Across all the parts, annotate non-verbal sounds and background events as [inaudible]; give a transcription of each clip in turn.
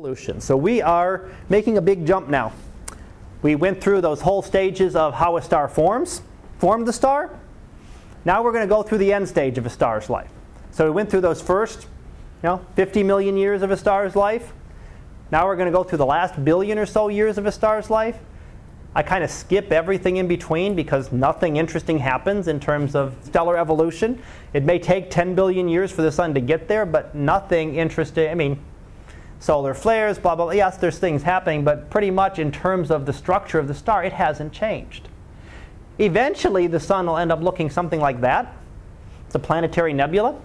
evolution. So we are making a big jump now. We went through those whole stages of how a star forms, formed the star. Now we're going to go through the end stage of a star's life. So we went through those first, you know, 50 million years of a star's life. Now we're going to go through the last billion or so years of a star's life. I kind of skip everything in between because nothing interesting happens in terms of stellar evolution. It may take 10 billion years for the sun to get there, but nothing interesting. I mean, solar flares, blah, blah, blah. Yes, there's things happening, but pretty much in terms of the structure of the star, it hasn't changed. Eventually, the sun will end up looking something like that. It's a planetary nebula.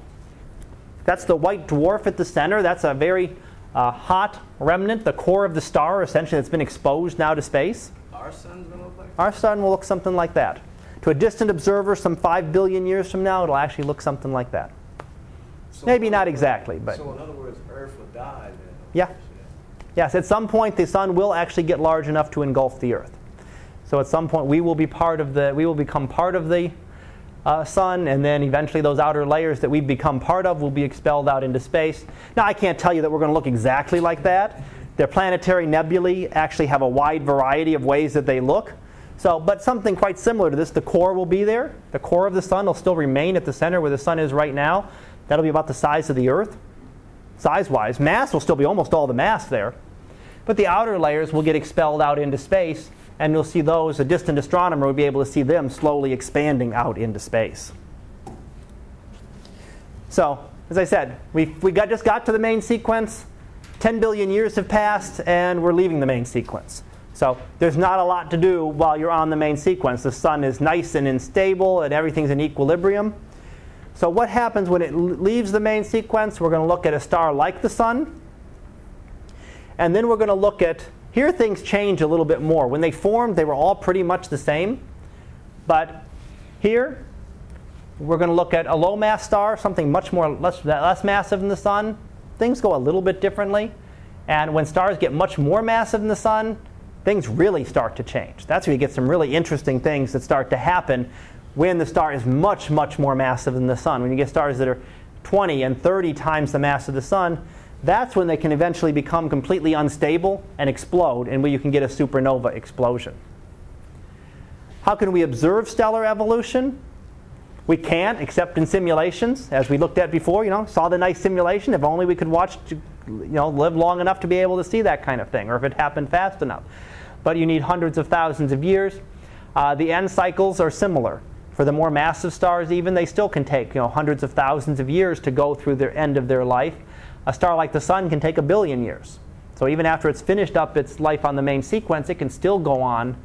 That's the white dwarf at the center. That's a very uh, hot remnant, the core of the star, essentially, that's been exposed now to space. Our sun's going to look like Our sun will look something like that. To a distant observer, some 5 billion years from now, it'll actually look something like that. So Maybe not exactly, but So in other words, Earth will die. Yeah. Yes, at some point the sun will actually get large enough to engulf the earth. So at some point we will be part of the we will become part of the uh, sun, and then eventually those outer layers that we've become part of will be expelled out into space. Now I can't tell you that we're going to look exactly like that. Their planetary nebulae actually have a wide variety of ways that they look. So, but something quite similar to this, the core will be there. The core of the sun will still remain at the center where the sun is right now. That'll be about the size of the Earth size wise. Mass will still be almost all the mass there. But the outer layers will get expelled out into space, and you'll see those, a distant astronomer will be able to see them slowly expanding out into space. So, as I said, we, we got, just got to the main sequence. 10 billion years have passed, and we're leaving the main sequence. So, there's not a lot to do while you're on the main sequence. The sun is nice and unstable, and everything's in equilibrium. So what happens when it leaves the main sequence? We're going to look at a star like the sun. And then we're going to look at, here things change a little bit more. When they formed, they were all pretty much the same. But here, we're going to look at a low mass star, something much more less, less massive than the sun. Things go a little bit differently. And when stars get much more massive than the sun, things really start to change. That's where you get some really interesting things that start to happen when the star is much, much more massive than the sun. When you get stars that are 20 and 30 times the mass of the sun, that's when they can eventually become completely unstable and explode, and where you can get a supernova explosion. How can we observe stellar evolution? We can't, except in simulations, as we looked at before. You know, saw the nice simulation. If only we could watch, you know, live long enough to be able to see that kind of thing, or if it happened fast enough. But you need hundreds of thousands of years. Uh, the end cycles are similar. For the more massive stars, even they still can take you know hundreds of thousands of years to go through their end of their life. A star like the sun can take a billion years. So even after it's finished up its life on the main sequence, it can still go on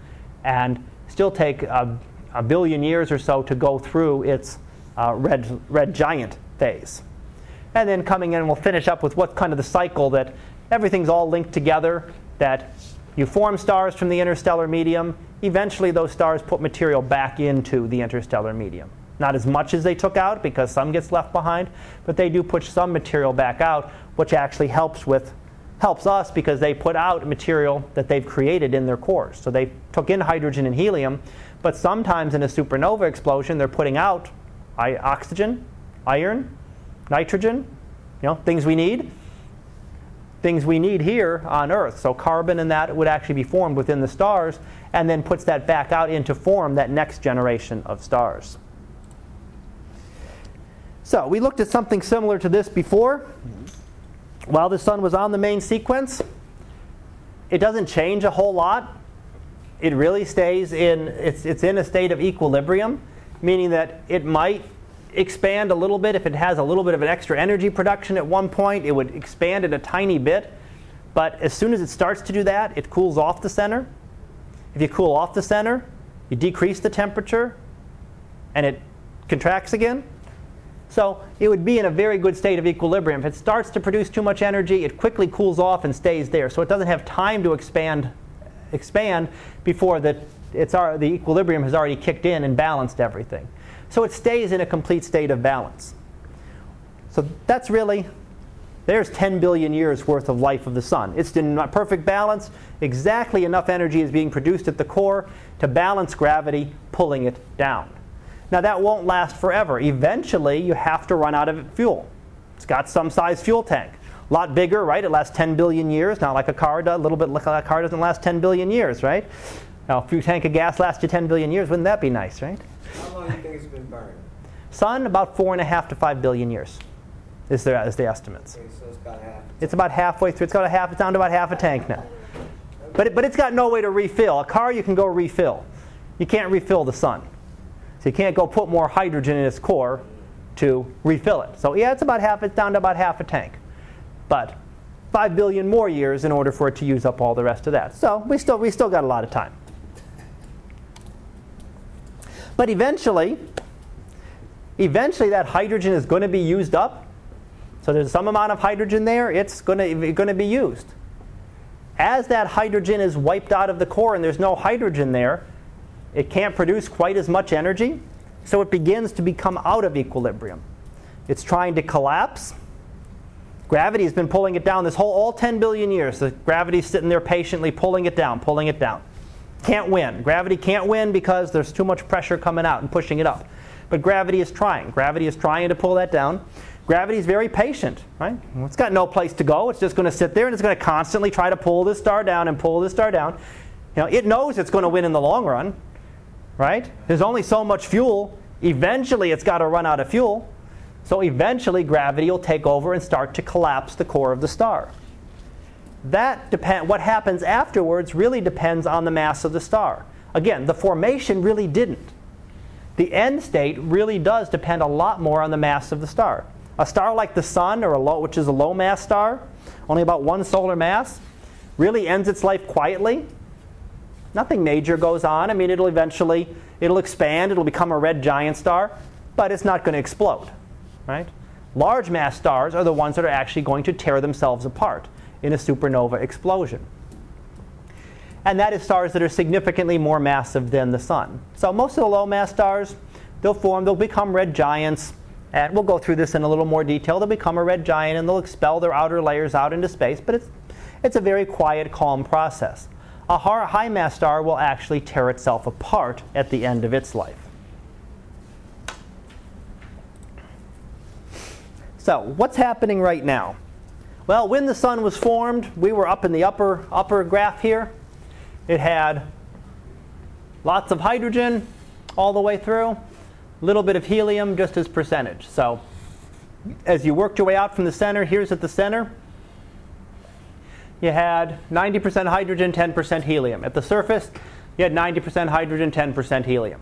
and still take a, a billion years or so to go through its uh, red, red giant phase. And then coming in, we'll finish up with what kind of the cycle that everything's all linked together, that you form stars from the interstellar medium. Eventually, those stars put material back into the interstellar medium. Not as much as they took out because some gets left behind, but they do push some material back out, which actually helps with helps us because they put out material that they've created in their cores. So they took in hydrogen and helium, but sometimes in a supernova explosion, they're putting out oxygen, iron, nitrogen, you know, things we need. Things we need here on Earth. So carbon and that would actually be formed within the stars and then puts that back out into form that next generation of stars. So we looked at something similar to this before. While the sun was on the main sequence, it doesn't change a whole lot. It really stays in, it's, it's in a state of equilibrium, meaning that it might expand a little bit if it has a little bit of an extra energy production at one point. It would expand it a tiny bit. But as soon as it starts to do that, it cools off the center. If you cool off the center, you decrease the temperature, and it contracts again. So it would be in a very good state of equilibrium. If it starts to produce too much energy, it quickly cools off and stays there. So it doesn't have time to expand, expand before the, it's, al- the equilibrium has already kicked in and balanced everything. So it stays in a complete state of balance. So that's really, there's 10 billion years worth of life of the sun. It's in perfect balance. Exactly enough energy is being produced at the core to balance gravity, pulling it down. Now, that won't last forever. Eventually, you have to run out of fuel. It's got some size fuel tank. A lot bigger, right? It lasts 10 billion years, not like a car does. A little bit like a car doesn't last 10 billion years, right? Now, if your tank of gas lasts you 10 billion years, wouldn't that be nice, right? How long do you think it's been burning? Sun, about four and a half to five billion years, is the, is the estimates. Okay, so it's got half. It's about halfway through. It's got a half. It's down to about half a tank now. But it, but it's got no way to refill. A car you can go refill. You can't refill the sun, so you can't go put more hydrogen in its core to refill it. So yeah, it's about half. It's down to about half a tank. But five billion more years in order for it to use up all the rest of that. So we still we still got a lot of time. But eventually, eventually that hydrogen is going to be used up. So there's some amount of hydrogen there, it's going to, be used. As that hydrogen is wiped out of the core and there's no hydrogen there, it can't produce quite as much energy, so it begins to become out of equilibrium. It's trying to collapse. Gravity has been pulling it down this whole all 10 billion years. The gravity's sitting there patiently pulling it down, pulling it down. Can't win. Gravity can't win because there's too much pressure coming out and pushing it up. But gravity is trying. Gravity is trying to pull that down. Gravity is very patient, right? It's got no place to go. It's just going to sit there and it's going to constantly try to pull this star down and pull this star down. You know, it knows it's going to win in the long run, right? There's only so much fuel. Eventually, it's got to run out of fuel. So eventually, gravity will take over and start to collapse the core of the star. That depend, what happens afterwards really depends on the mass of the star. Again, the formation really didn't. The end state really does depend a lot more on the mass of the star. A star like the sun, or a low, which is a low mass star, only about one solar mass, really ends its life quietly. Nothing major goes on. I mean, it'll eventually it'll expand. It'll become a red giant star, but it's not going to explode, right? Large mass stars are the ones that are actually going to tear themselves apart in a supernova explosion. And that is stars that are significantly more massive than the sun. So most of the low mass stars, they'll form, they'll become red giants. And we'll go through this in a little more detail. They'll become a red giant and they'll expel their outer layers out into space, but it's, it's a very quiet, calm process. A high mass star will actually tear itself apart at the end of its life. So, what's happening right now? Well, when the sun was formed, we were up in the upper, upper graph here. It had lots of hydrogen all the way through, a little bit of helium just as percentage. So as you worked your way out from the center, here's at the center, you had 90% hydrogen, 10% helium. At the surface, you had 90% hydrogen, 10% helium.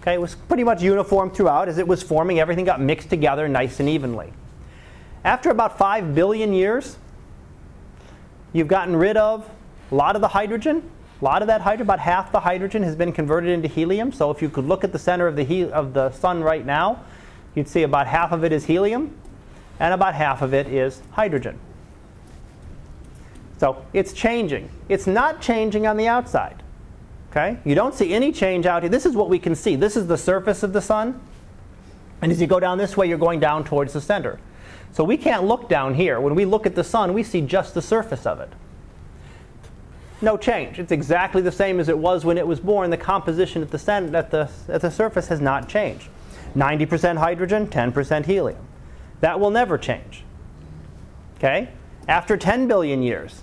Okay, it was pretty much uniform throughout. As it was forming, everything got mixed together nice and evenly. After about 5 billion years, you've gotten rid of a lot of the hydrogen. A lot of that hydrogen, about half the hydrogen, has been converted into helium. So if you could look at the center of the, he- of the sun right now, you'd see about half of it is helium, and about half of it is hydrogen. So it's changing. It's not changing on the outside. Okay? You don't see any change out here. This is what we can see. This is the surface of the sun. And as you go down this way, you're going down towards the center. So we can't look down here. When we look at the sun, we see just the surface of it. No change. It's exactly the same as it was when it was born. The composition at the, center, at the, at the surface has not changed. 90% hydrogen, 10% helium. That will never change. Okay? After 10 billion years.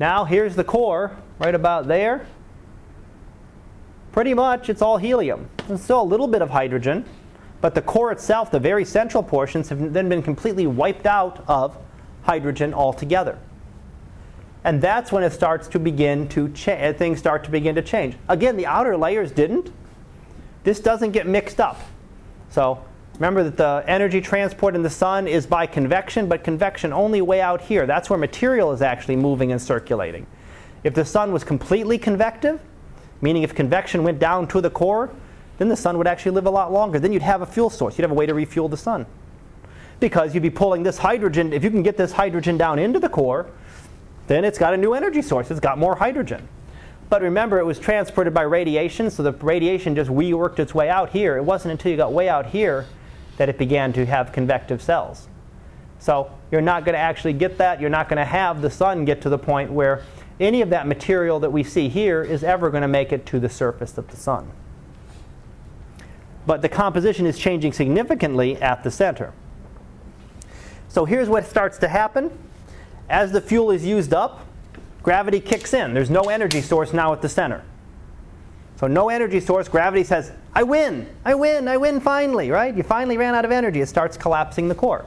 Now here's the core, right about there. Pretty much it's all helium. There's still a little bit of hydrogen, but the core itself, the very central portions, have then been completely wiped out of hydrogen altogether. And that's when it starts to begin to cha- uh, things start to begin to change. Again, the outer layers didn't. This doesn't get mixed up. So remember that the energy transport in the sun is by convection, but convection only way out here. That's where material is actually moving and circulating. If the sun was completely convective, meaning if convection went down to the core, then the sun would actually live a lot longer. Then you'd have a fuel source. You'd have a way to refuel the sun. Because you'd be pulling this hydrogen, if you can get this hydrogen down into the core, then it's got a new energy source. It's got more hydrogen. But remember, it was transported by radiation, so the radiation just we worked its way out here. It wasn't until you got way out here that it began to have convective cells. So you're not going to actually get that. You're not going to have the sun get to the point where any of that material that we see here is ever going to make it to the surface of the sun but the composition is changing significantly at the center. So here's what starts to happen. As the fuel is used up, gravity kicks in. There's no energy source now at the center. So no energy source, gravity says, I win, I win, I win finally, right? You finally ran out of energy. It starts collapsing the core.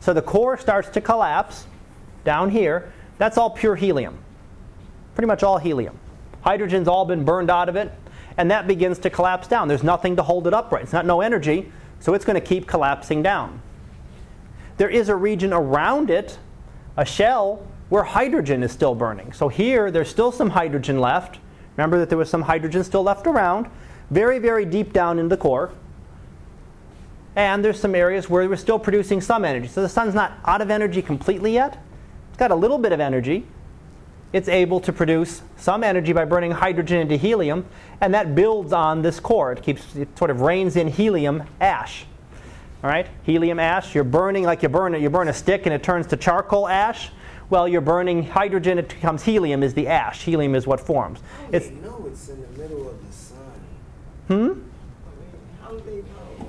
So the core starts to collapse down here. That's all pure helium. Pretty much all helium. Hydrogen's all been burned out of it, and that begins to collapse down. There's nothing to hold it upright. It's not no energy, so it's going to keep collapsing down. There is a region around it, a shell, where hydrogen is still burning. So here, there's still some hydrogen left. Remember that there was some hydrogen still left around, very, very deep down in the core. And there's some areas where we're still producing some energy. So the sun's not out of energy completely yet. It's got a little bit of energy. It's able to produce some energy by burning hydrogen into helium, and that builds on this core. It keeps it sort of rains in helium ash. All right, helium ash. You're burning like you burn you burn a stick and it turns to charcoal ash. Well, you're burning hydrogen. It becomes helium. Is the ash? Helium is what forms. How it's know it's in the middle of the sun. Hmm. How do they know?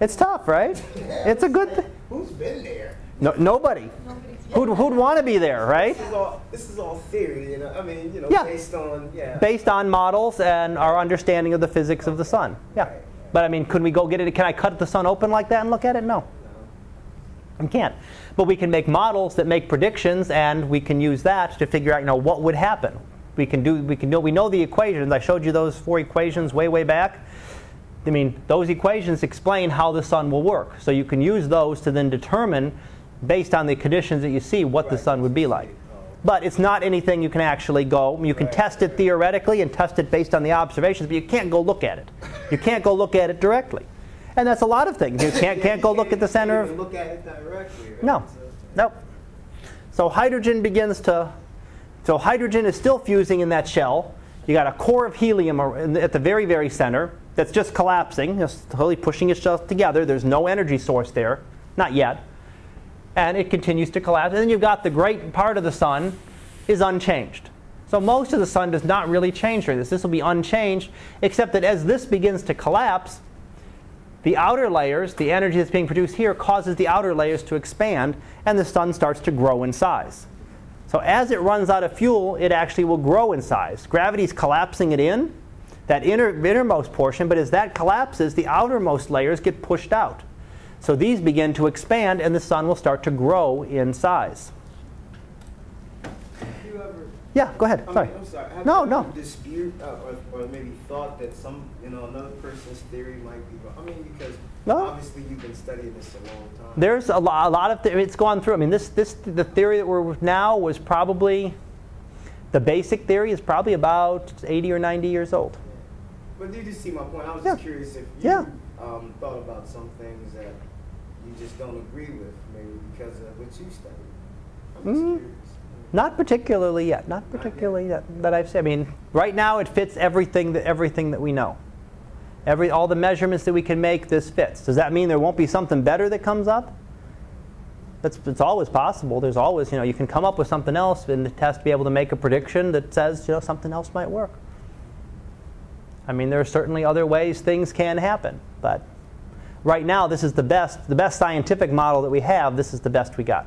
It's tough, right? Yeah, [laughs] it's a good thing. Who's been there? No, nobody. Who'd, who'd want to be there, right? This is all, this is all theory, you know. I mean, you know, yeah. based on yeah. Based on models and our understanding of the physics of the sun. Yeah. But I mean, could we go get it? Can I cut the sun open like that and look at it? No. We can't. But we can make models that make predictions, and we can use that to figure out, you know, what would happen. We can do. We can know. We know the equations. I showed you those four equations way, way back. I mean, those equations explain how the sun will work. So you can use those to then determine, based on the conditions that you see, what the sun would be like. But it's not anything you can actually go. You can test it theoretically and test it based on the observations, but you can't go look at it. You can't go look at it directly. And that's a lot of things. You can't, can't go look at the center of. Look at it directly. No, nope. So hydrogen begins to. So hydrogen is still fusing in that shell. You got a core of helium at the very, very center that's just collapsing, just totally pushing itself together. There's no energy source there, not yet. And it continues to collapse. And then you've got the great part of the sun is unchanged. So most of the sun does not really change during this. This will be unchanged, except that as this begins to collapse, the outer layers, the energy that's being produced here, causes the outer layers to expand, and the sun starts to grow in size. So as it runs out of fuel, it actually will grow in size. Gravity's collapsing it in, that inner, innermost portion, but as that collapses, the outermost layers get pushed out. So these begin to expand, and the sun will start to grow in size. Yeah, go ahead. I sorry. Mean, I'm sorry. Have no, you no. Dispute uh, or, or, maybe thought that some, you know, another person's theory might be wrong. I mean, because no. obviously you've been studying this a long time. There's a, lot, a lot of th- it's gone through. I mean, this, this, the theory that we're with now was probably the basic theory is probably about 80 or 90 years old. But did you see my point. I was yeah. just curious if you yeah. um, thought about some things that you just don't agree with, maybe because of what you studied. Mm. Not particularly yet. Not particularly yet that I've said. I mean, right now it fits everything that everything that we know. Every all the measurements that we can make, this fits. Does that mean there won't be something better that comes up? That's it's always possible. There's always you know you can come up with something else in the test to be able to make a prediction that says you know something else might work. I mean, there are certainly other ways things can happen, but right now this is the best the best scientific model that we have. This is the best we got.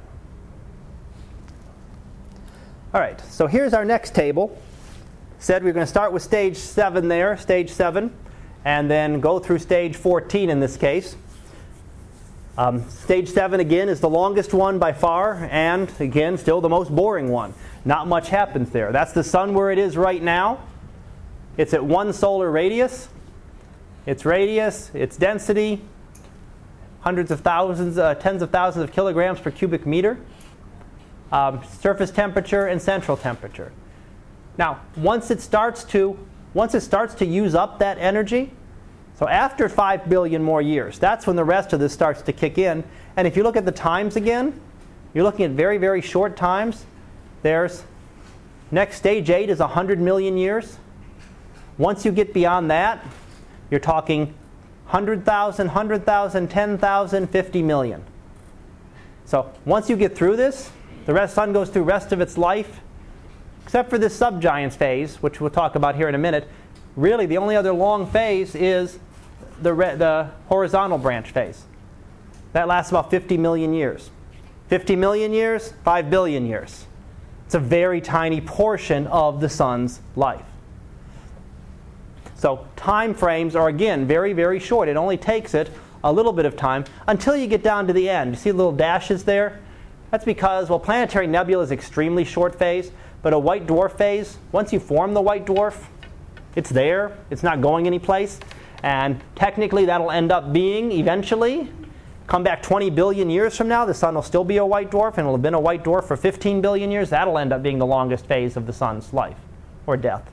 All right, so here's our next table. Said we are going to start with stage 7 there, stage 7, and then go through stage 14 in this case. Um, stage 7 again is the longest one by far, and again, still the most boring one. Not much happens there. That's the sun where it is right now. It's at one solar radius. Its radius, its density, hundreds of thousands, uh, tens of thousands of kilograms per cubic meter um, surface temperature and central temperature. Now, once it starts to once it starts to use up that energy, so after 5 billion more years, that's when the rest of this starts to kick in. And if you look at the times again, you're looking at very, very short times. There's next stage 8 is 100 million years. Once you get beyond that, you're talking 100,000, 100,000, 10,000, 50 million. So once you get through this, the rest, sun goes through rest of its life, except for this subgiants phase, which we'll talk about here in a minute. Really, the only other long phase is the, re- the horizontal branch phase. That lasts about 50 million years. 50 million years, 5 billion years. It's a very tiny portion of the sun's life. So time frames are again very, very short. It only takes it a little bit of time until you get down to the end. You see little dashes there? That's because, well, planetary nebula is extremely short phase, but a white dwarf phase, once you form the white dwarf, it's there, it's not going anyplace. And technically, that'll end up being eventually, come back 20 billion years from now, the sun will still be a white dwarf, and it'll have been a white dwarf for 15 billion years. That'll end up being the longest phase of the sun's life or death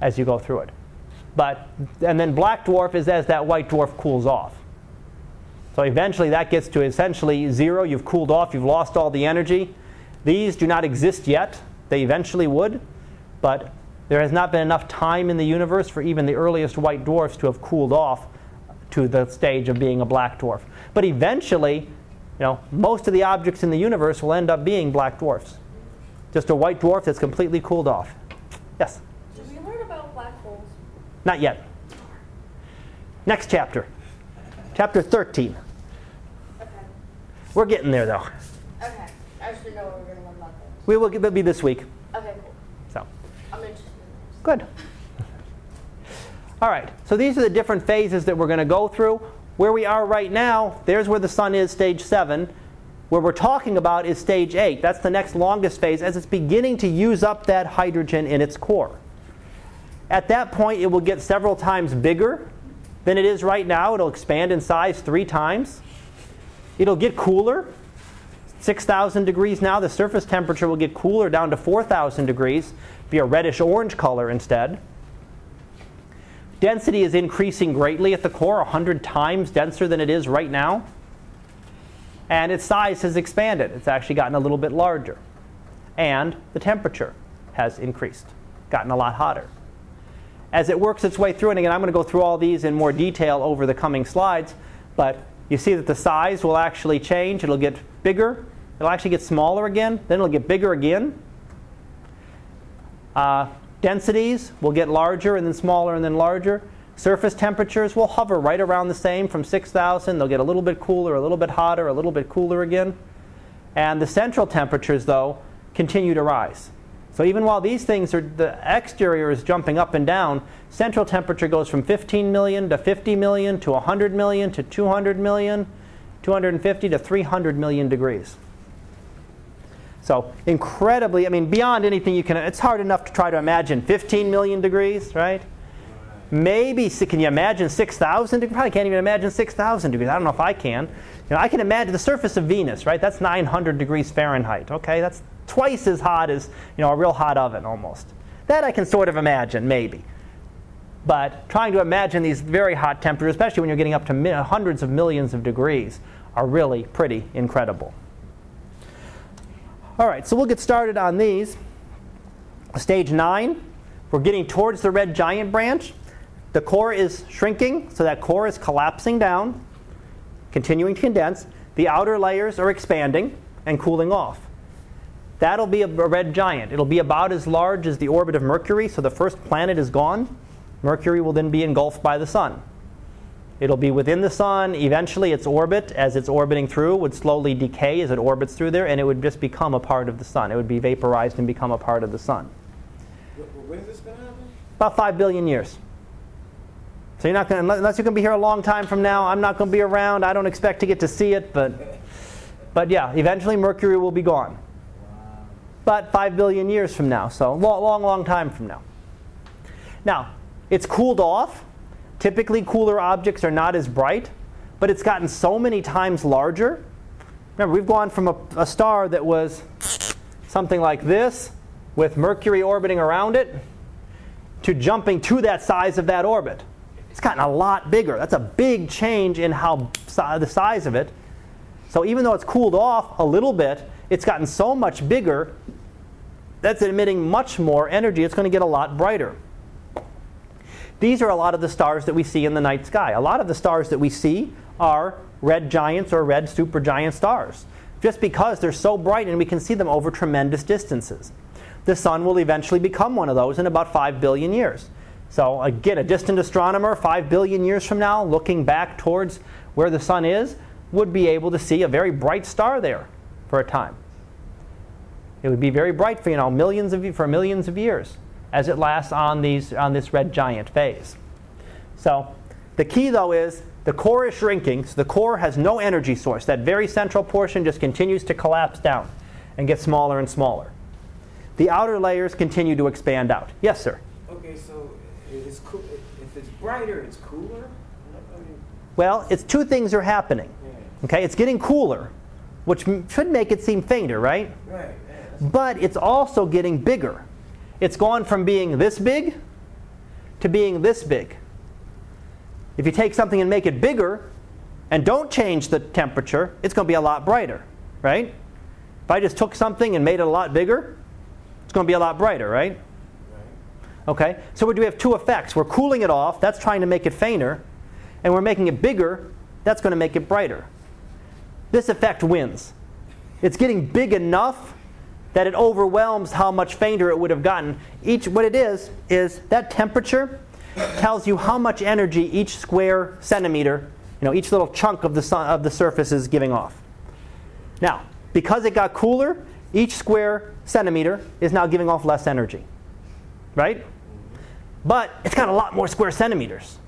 as you go through it. But, and then black dwarf is as that white dwarf cools off. So eventually that gets to essentially zero. You've cooled off, you've lost all the energy. These do not exist yet. They eventually would, but there has not been enough time in the universe for even the earliest white dwarfs to have cooled off to the stage of being a black dwarf. But eventually, you know, most of the objects in the universe will end up being black dwarfs. Just a white dwarf that's completely cooled off. Yes? Did we learn about black holes? Not yet. Next chapter. Chapter 13. Okay. We're getting there though. Okay. I didn't know we were going to learn about this. We will it'll be this week. Okay, cool. So, I'm interested in good. All right. So these are the different phases that we're going to go through. Where we are right now, there's where the sun is, stage 7. Where we're talking about is stage 8. That's the next longest phase as it's beginning to use up that hydrogen in its core. At that point, it will get several times bigger than it is right now. It'll expand in size three times. It'll get cooler. 6,000 degrees now. The surface temperature will get cooler down to 4,000 degrees, be a reddish orange color instead. Density is increasing greatly at the core, 100 times denser than it is right now. And its size has expanded. It's actually gotten a little bit larger. And the temperature has increased, gotten a lot hotter. As it works its way through, and again, I'm going to go through all these in more detail over the coming slides, but you see that the size will actually change. It'll get bigger, it'll actually get smaller again, then it'll get bigger again. Uh, densities will get larger and then smaller and then larger. Surface temperatures will hover right around the same from 6,000. They'll get a little bit cooler, a little bit hotter, a little bit cooler again. And the central temperatures, though, continue to rise. So even while these things are, the exterior is jumping up and down, central temperature goes from 15 million to 50 million to 100 million to 200 million, 250 to 300 million degrees. So incredibly, I mean, beyond anything you can, it's hard enough to try to imagine 15 million degrees, right? Maybe, can you imagine 6,000? You probably can't even imagine 6,000 degrees. I don't know if I can. You know, I can imagine the surface of Venus, right? That's 900 degrees Fahrenheit, okay? That's twice as hot as, you know, a real hot oven almost. That I can sort of imagine, maybe. But trying to imagine these very hot temperatures, especially when you're getting up to hundreds of millions of degrees, are really pretty incredible. All right, so we'll get started on these. Stage 9, we're getting towards the red giant branch. The core is shrinking, so that core is collapsing down, continuing to condense. The outer layers are expanding and cooling off. That'll be a red giant. It'll be about as large as the orbit of Mercury, so the first planet is gone. Mercury will then be engulfed by the sun. It'll be within the sun. Eventually, its orbit, as it's orbiting through, would slowly decay as it orbits through there, and it would just become a part of the sun. It would be vaporized and become a part of the sun. When is this going to happen? About five billion years. So you're not going to, unless you're going to be here a long time from now. I'm not going to be around. I don't expect to get to see it, but, but yeah, eventually Mercury will be gone. But five billion years from now, so long, long, long time from now. Now, it's cooled off Typically, cooler objects are not as bright, but it's gotten so many times larger. Remember, we've gone from a, a star that was something like this, with Mercury orbiting around it, to jumping to that size of that orbit. It's gotten a lot bigger. That's a big change in how the size of it. So even though it's cooled off a little bit, it's gotten so much bigger that's emitting much more energy. It's going to get a lot brighter. These are a lot of the stars that we see in the night sky. A lot of the stars that we see are red giants or red supergiant stars, just because they're so bright and we can see them over tremendous distances. The sun will eventually become one of those in about 5 billion years. So, again, a distant astronomer, 5 billion years from now, looking back towards where the sun is, would be able to see a very bright star there for a time. It would be very bright for you know millions of for millions of years as it lasts on these on this red giant phase. So the key though is the core is shrinking, so the core has no energy source. That very central portion just continues to collapse down and get smaller and smaller. The outer layers continue to expand out. Yes, sir. Okay, so it's cool. if it's brighter, it's cooler. Well, it's two things are happening. Okay, it's getting cooler, which should make it seem fainter, right? Right. But it's also getting bigger. It's gone from being this big to being this big. If you take something and make it bigger and don't change the temperature, it's going to be a lot brighter, right? If I just took something and made it a lot bigger, it's going to be a lot brighter, right? Okay, so we do have two effects. We're cooling it off, that's trying to make it fainter, and we're making it bigger, that's going to make it brighter. This effect wins. It's getting big enough that it overwhelms how much fainter it would have gotten. Each what it is is that temperature tells you how much energy each square centimeter, you know, each little chunk of the sun, of the surface is giving off. Now, because it got cooler, each square centimeter is now giving off less energy. Right? But it's got a lot more square centimeters.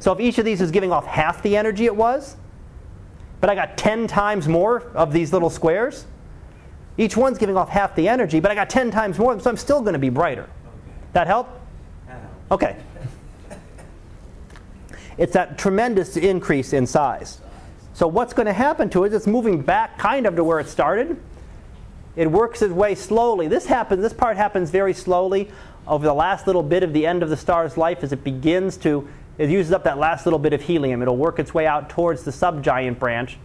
So if each of these is giving off half the energy it was, but I got 10 times more of these little squares, each one's giving off half the energy, but I got 10 times more, so I'm still going to be brighter. Okay. That help? Okay. It's that tremendous increase in size. So what's going to happen to it? It's moving back kind of to where it started. It works its way slowly. This happens. This part happens very slowly over the last little bit of the end of the star's life as it begins to it uses up that last little bit of helium. It'll work its way out towards the subgiant branch,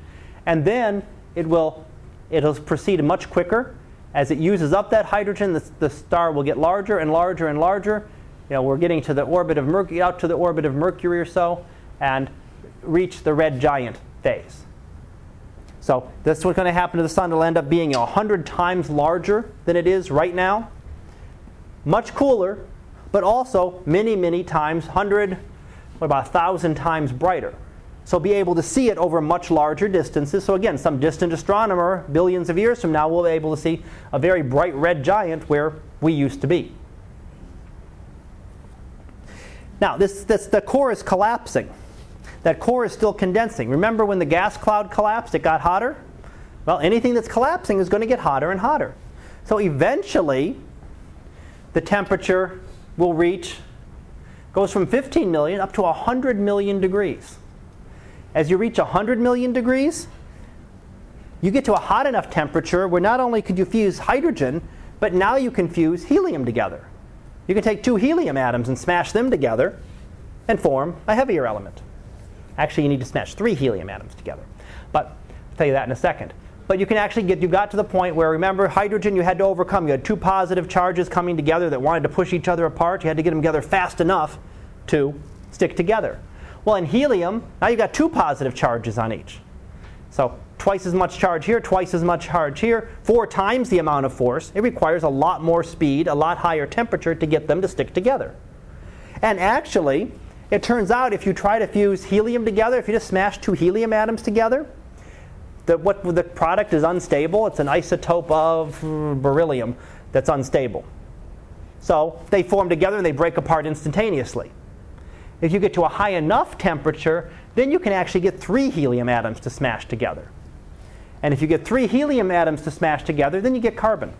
and then it will it'll proceed much quicker. As it uses up that hydrogen, the, the star will get larger and larger and larger. You know, we're getting to the orbit of Mercury, out to the orbit of Mercury or so, and reach the red giant phase. So this is what's going to happen to the sun. It'll end up being 100 times larger than it is right now. Much cooler, but also many, many times, 100, what about 1,000 times brighter. So be able to see it over much larger distances. So again, some distant astronomer, billions of years from now, will be able to see a very bright red giant where we used to be. Now, this, this, the core is collapsing. That core is still condensing. Remember when the gas cloud collapsed, it got hotter? Well, anything that's collapsing is going to get hotter and hotter. So eventually, the temperature will reach, goes from 15 million up to 100 million degrees. As you reach 100 million degrees, you get to a hot enough temperature where not only could you fuse hydrogen, but now you can fuse helium together. You can take two helium atoms and smash them together and form a heavier element. Actually, you need to smash three helium atoms together. But I'll tell you that in a second. But you can actually get, you got to the point where, remember, hydrogen you had to overcome. You had two positive charges coming together that wanted to push each other apart. You had to get them together fast enough to stick together. Well, in helium, now you've got two positive charges on each. So twice as much charge here, twice as much charge here, four times the amount of force. It requires a lot more speed, a lot higher temperature to get them to stick together. And actually, it turns out if you try to fuse helium together, if you just smash two helium atoms together, the, what the product is unstable. It's an isotope of beryllium that's unstable. So they form together and they break apart instantaneously. If you get to a high enough temperature, then you can actually get three helium atoms to smash together. And if you get three helium atoms to smash together, then you get carbon.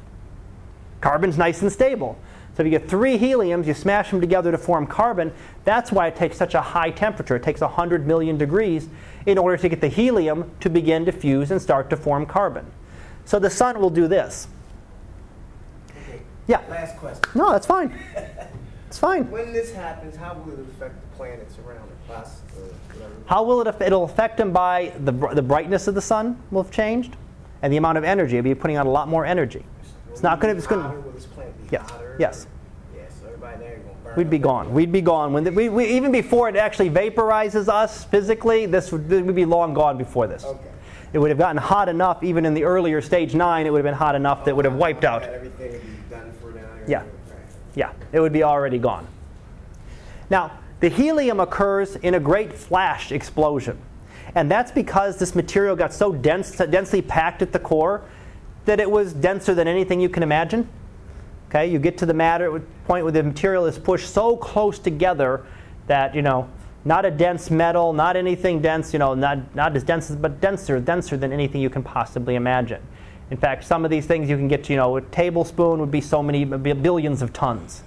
Carbon's nice and stable. So if you get three heliums, you smash them together to form carbon. That's why it takes such a high temperature. It takes 100 million degrees in order to get the helium to begin to fuse and start to form carbon. So the sun will do this. Okay. Yeah. Last question. No, that's fine. [laughs] It's fine. When this happens, how will it affect planets around how will it? affect? It'll affect them by the the brightness of the sun will have changed, and the amount of energy. It'll be putting out a lot more energy. It's not going to. It's going to. Yes. Yes. Yes. So everybody there going burn. We'd be gone. We'd be gone when the, we, we, even before it actually vaporizes us physically. This would we'd be long gone before this. Okay. It would have gotten hot enough, even in the earlier stage nine. It would have been hot enough that would have wiped out. Everything would be done for now. Yeah. Yeah, it would be already gone. Now, the helium occurs in a great flash explosion. And that's because this material got so dense, densely packed at the core that it was denser than anything you can imagine. Okay, you get to the matter point where the material is pushed so close together that, you know, not a dense metal, not anything dense, you know, not, not as dense, but denser, denser than anything you can possibly imagine. In fact, some of these things you can get, to, you know, a tablespoon would be so many billions of tons.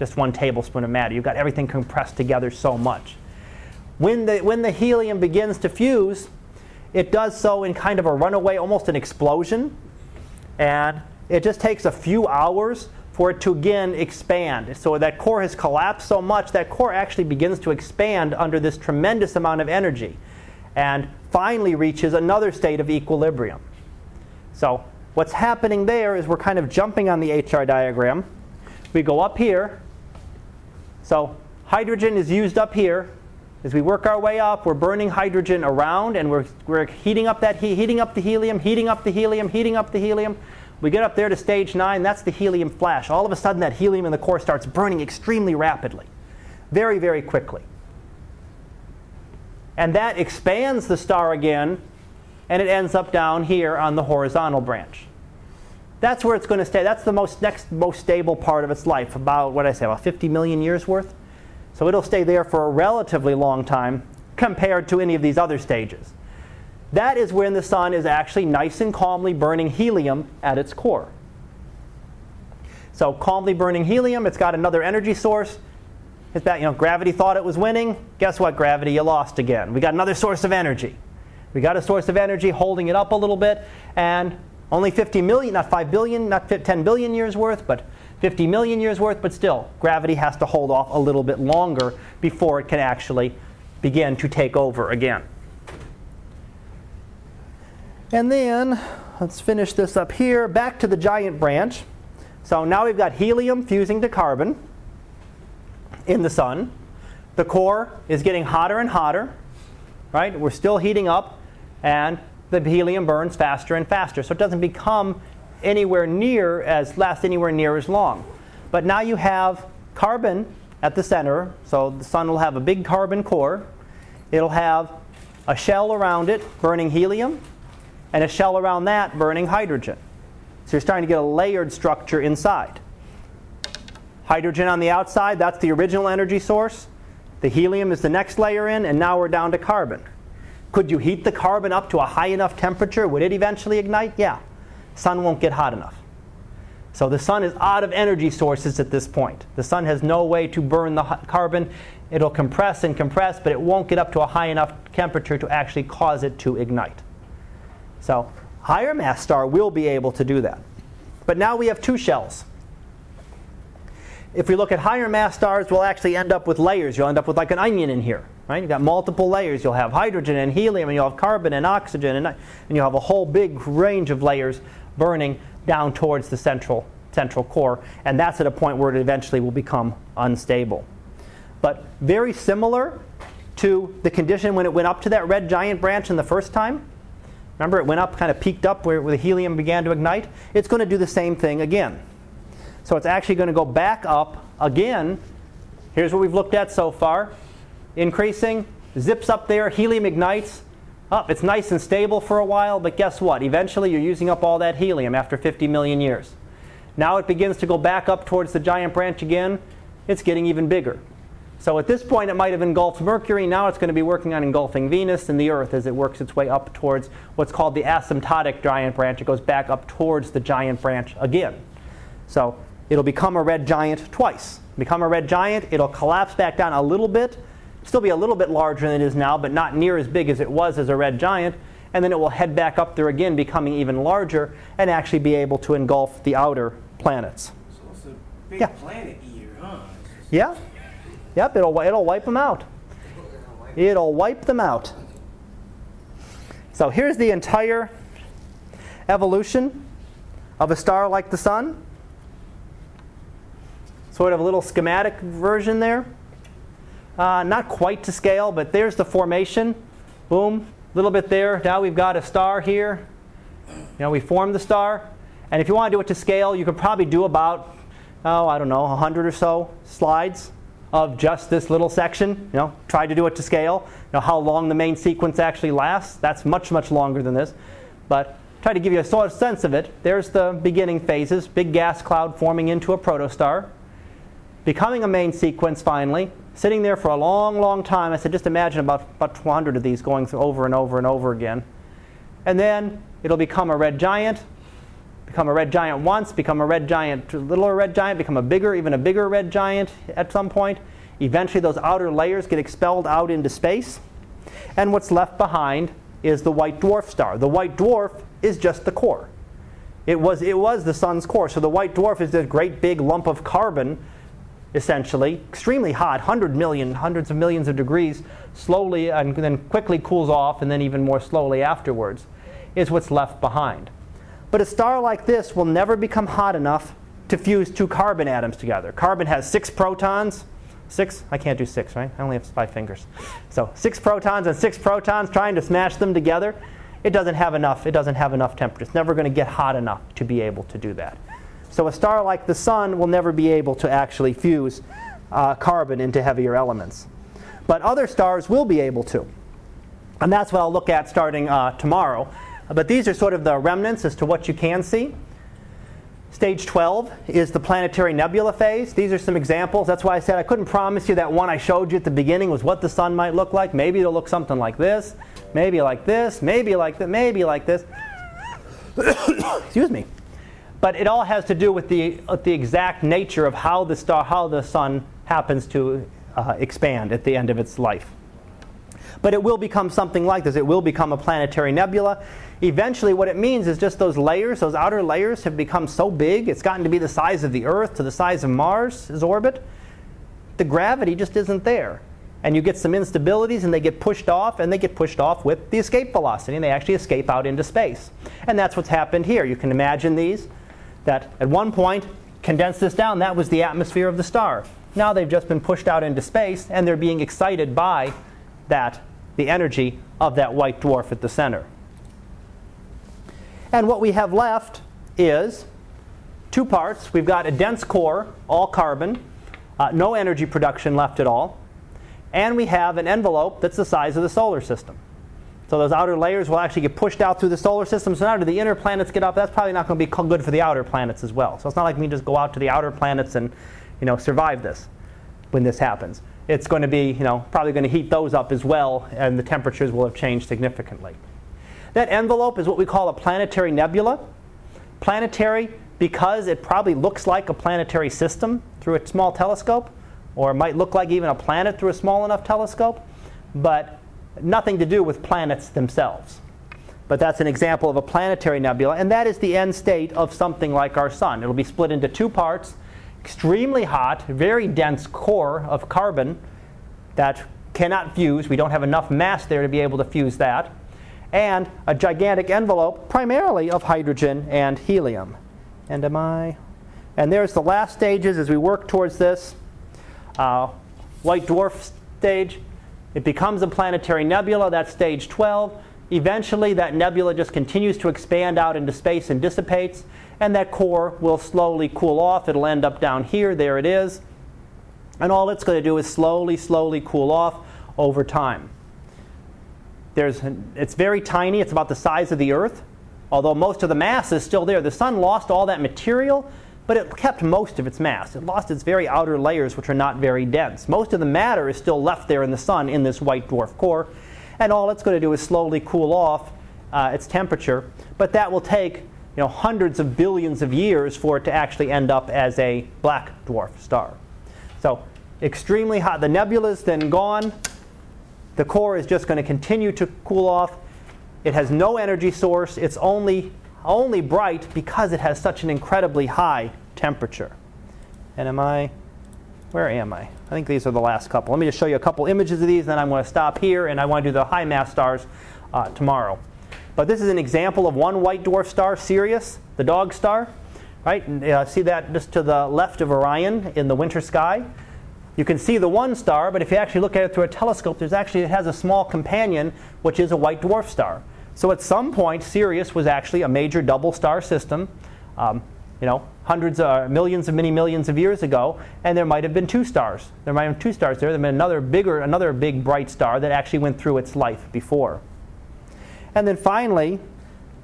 Just one tablespoon of matter. You've got everything compressed together so much. When the, when the helium begins to fuse, it does so in kind of a runaway, almost an explosion. And it just takes a few hours for it to again expand. So that core has collapsed so much that core actually begins to expand under this tremendous amount of energy and finally reaches another state of equilibrium. So what's happening there is we're kind of jumping on the HR diagram. We go up here. So hydrogen is used up here. As we work our way up, we're burning hydrogen around and we're, we're heating up that he- heating up the helium, heating up the helium, heating up the helium. We get up there to stage nine, that's the helium flash. All of a sudden, that helium in the core starts burning extremely rapidly, very, very quickly. And that expands the star again, and it ends up down here on the horizontal branch. That's where it's going to stay. That's the most next most stable part of its life, about what I say, about 50 million years worth. So it'll stay there for a relatively long time compared to any of these other stages. That is when the sun is actually nice and calmly burning helium at its core. So calmly burning helium, it's got another energy source. It's that, you know, gravity thought it was winning. Guess what, gravity? You lost again. We got another source of energy. We got a source of energy holding it up a little bit, and only 50 million, not 5 billion, not 10 billion years worth, but 50 million years worth, but still, gravity has to hold off a little bit longer before it can actually begin to take over again. And then, let's finish this up here, back to the giant branch. So now we've got helium fusing to carbon in the sun. The core is getting hotter and hotter, right? We're still heating up, and the helium burns faster and faster. So it doesn't become anywhere near as last anywhere near as long. But now you have carbon at the center, so the sun will have a big carbon core. It'll have a shell around it burning helium, and a shell around that burning hydrogen. So you're starting to get a layered structure inside. Hydrogen on the outside, that's the original energy source. The helium is the next layer in, and now we're down to carbon. Could you heat the carbon up to a high enough temperature? Would it eventually ignite? Yeah. Sun won't get hot enough. So the sun is out of energy sources at this point. The sun has no way to burn the carbon. It'll compress and compress, but it won't get up to a high enough temperature to actually cause it to ignite. So higher mass star will be able to do that. But now we have two shells. If we look at higher mass stars, we'll actually end up with layers. You'll end up with like an onion in here. Right? You've got multiple layers. You'll have hydrogen and helium, and you'll have carbon and oxygen, and, and you'll have a whole big range of layers burning down towards the central, central core. And that's at a point where it eventually will become unstable. But very similar to the condition when it went up to that red giant branch in the first time. Remember, it went up, kind of peaked up where, where the helium began to ignite? It's going to do the same thing again. So it's actually going to go back up again. Here's what we've looked at so far. Increasing, zips up there, helium ignites. Up, it's nice and stable for a while, but guess what? Eventually you're using up all that helium after 50 million years. Now it begins to go back up towards the giant branch again. It's getting even bigger. So at this point, it might have engulfed Mercury. Now it's going to be working on engulfing Venus and the Earth as it works its way up towards what's called the asymptotic giant branch. It goes back up towards the giant branch again. So it'll become a red giant twice. Become a red giant, it'll collapse back down a little bit, still be a little bit larger than it is now, but not near as big as it was as a red giant. And then it will head back up there again, becoming even larger, and actually be able to engulf the outer planets. So it's a big yeah. planet eater, huh? Yeah. Yep, it'll, it'll wipe them out. It'll wipe them out. So here's the entire evolution of a star like the sun. Sort of a little schematic version there. Uh, not quite to scale, but there's the formation. Boom, a little bit there. Now we've got a star here. You know, we formed the star. And if you want to do it to scale, you could probably do about, oh, I don't know, 100 or so slides of just this little section. You know, try to do it to scale. You know, how long the main sequence actually lasts. That's much, much longer than this. But try to give you a sort of sense of it. There's the beginning phases, big gas cloud forming into a protostar, becoming a main sequence finally, sitting there for a long, long time. I said, just imagine about, about 200 of these going through over and over and over again. And then it'll become a red giant, become a red giant once, become a red giant, a littler red giant, become a bigger, even a bigger red giant at some point. Eventually, those outer layers get expelled out into space. And what's left behind is the white dwarf star. The white dwarf is just the core. It was, it was the sun's core. So the white dwarf is this great big lump of carbon, essentially, extremely hot, 100 million, hundreds of millions of degrees, slowly and then quickly cools off, and then even more slowly afterwards, is what's left behind. But a star like this will never become hot enough to fuse two carbon atoms together. Carbon has six protons. Six? I can't do six, right? I only have five fingers. So six protons and six protons trying to smash them together. It doesn't have enough. It doesn't have enough temperature. It's never going to get hot enough to be able to do that. So a star like the sun will never be able to actually fuse uh, carbon into heavier elements. But other stars will be able to. And that's what I'll look at starting uh, tomorrow. But these are sort of the remnants as to what you can see. Stage 12 is the planetary nebula phase. These are some examples. That's why I said I couldn't promise you that one I showed you at the beginning was what the sun might look like. Maybe it'll look something like this, maybe like this, maybe like that, maybe like this. [coughs] Excuse me. But it all has to do with the, with the exact nature of how the star, how the sun happens to uh, expand at the end of its life. But it will become something like this. It will become a planetary nebula. Eventually, what it means is just those layers, those outer layers, have become so big, it's gotten to be the size of the Earth to the size of Mars' orbit. The gravity just isn't there. And you get some instabilities, and they get pushed off, and they get pushed off with the escape velocity, and they actually escape out into space. And that's what's happened here. You can imagine these that at one point, condensed this down, that was the atmosphere of the star. Now they've just been pushed out into space, and they're being excited by that, the energy of that white dwarf at the center. And what we have left is two parts. We've got a dense core, all carbon, uh, no energy production left at all. And we have an envelope that's the size of the solar system. So those outer layers will actually get pushed out through the solar system. So now do the inner planets get up? That's probably not going to be good for the outer planets as well. So it's not like we just go out to the outer planets and you know, survive this when this happens. It's going to be you know, probably going to heat those up as well, and the temperatures will have changed significantly. That envelope is what we call a planetary nebula. Planetary because it probably looks like a planetary system through a small telescope, or it might look like even a planet through a small enough telescope, but nothing to do with planets themselves. But that's an example of a planetary nebula, and that is the end state of something like our sun. It'll be split into two parts extremely hot, very dense core of carbon that cannot fuse. We don't have enough mass there to be able to fuse that and a gigantic envelope primarily of hydrogen and helium. And am I? And there's the last stages as we work towards this. Uh, white dwarf stage. It becomes a planetary nebula, that's stage 12. Eventually, that nebula just continues to expand out into space and dissipates, and that core will slowly cool off. It'll end up down here. There it is. And all it's going to do is slowly, slowly cool off over time. There's, it's very tiny, it's about the size of the Earth, although most of the mass is still there. The sun lost all that material, but it kept most of its mass. It lost its very outer layers, which are not very dense. Most of the matter is still left there in the sun in this white dwarf core, and all it's going to do is slowly cool off uh, its temperature, but that will take you know, hundreds of billions of years for it to actually end up as a black dwarf star. So, extremely hot. The nebula is then gone. The core is just going to continue to cool off. It has no energy source. It's only, only bright because it has such an incredibly high temperature. And am I, where am I? I think these are the last couple. Let me just show you a couple images of these, then I'm going to stop here and I want to do the high mass stars uh, tomorrow. But this is an example of one white dwarf star, Sirius, the dog star. Right? And, uh, see that just to the left of Orion in the winter sky? You can see the one star, but if you actually look at it through a telescope, there's actually it has a small companion, which is a white dwarf star. So at some point, Sirius was actually a major double star system. Um, you know, hundreds, uh, millions of many millions of years ago, and there might have been two stars. There might have been two stars there. There might have been another bigger, another big bright star that actually went through its life before. And then finally,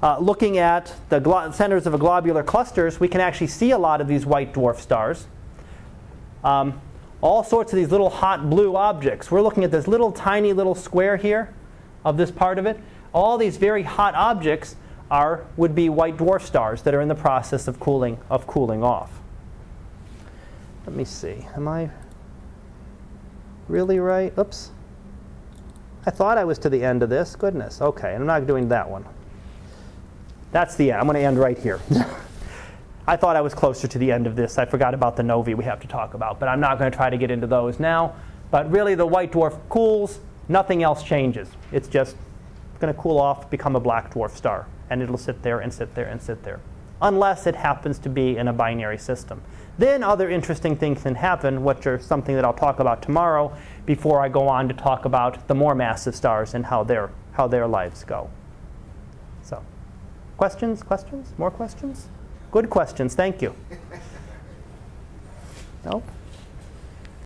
uh, looking at the glo- centers of a globular clusters, we can actually see a lot of these white dwarf stars. Um, all sorts of these little hot blue objects. We're looking at this little tiny little square here of this part of it. All these very hot objects are would be white dwarf stars that are in the process of cooling of cooling off. Let me see. Am I really right? Oops. I thought I was to the end of this. Goodness. Okay, I'm not doing that one. That's the end. I'm going to end right here. [laughs] I thought I was closer to the end of this. I forgot about the novae we have to talk about, but I'm not going to try to get into those now. But really, the white dwarf cools, nothing else changes. It's just going to cool off, become a black dwarf star, and it'll sit there and sit there and sit there, unless it happens to be in a binary system. Then other interesting things can happen, which are something that I'll talk about tomorrow before I go on to talk about the more massive stars and how their, how their lives go. So, questions, questions, more questions? Good questions, thank you. [laughs] Nope.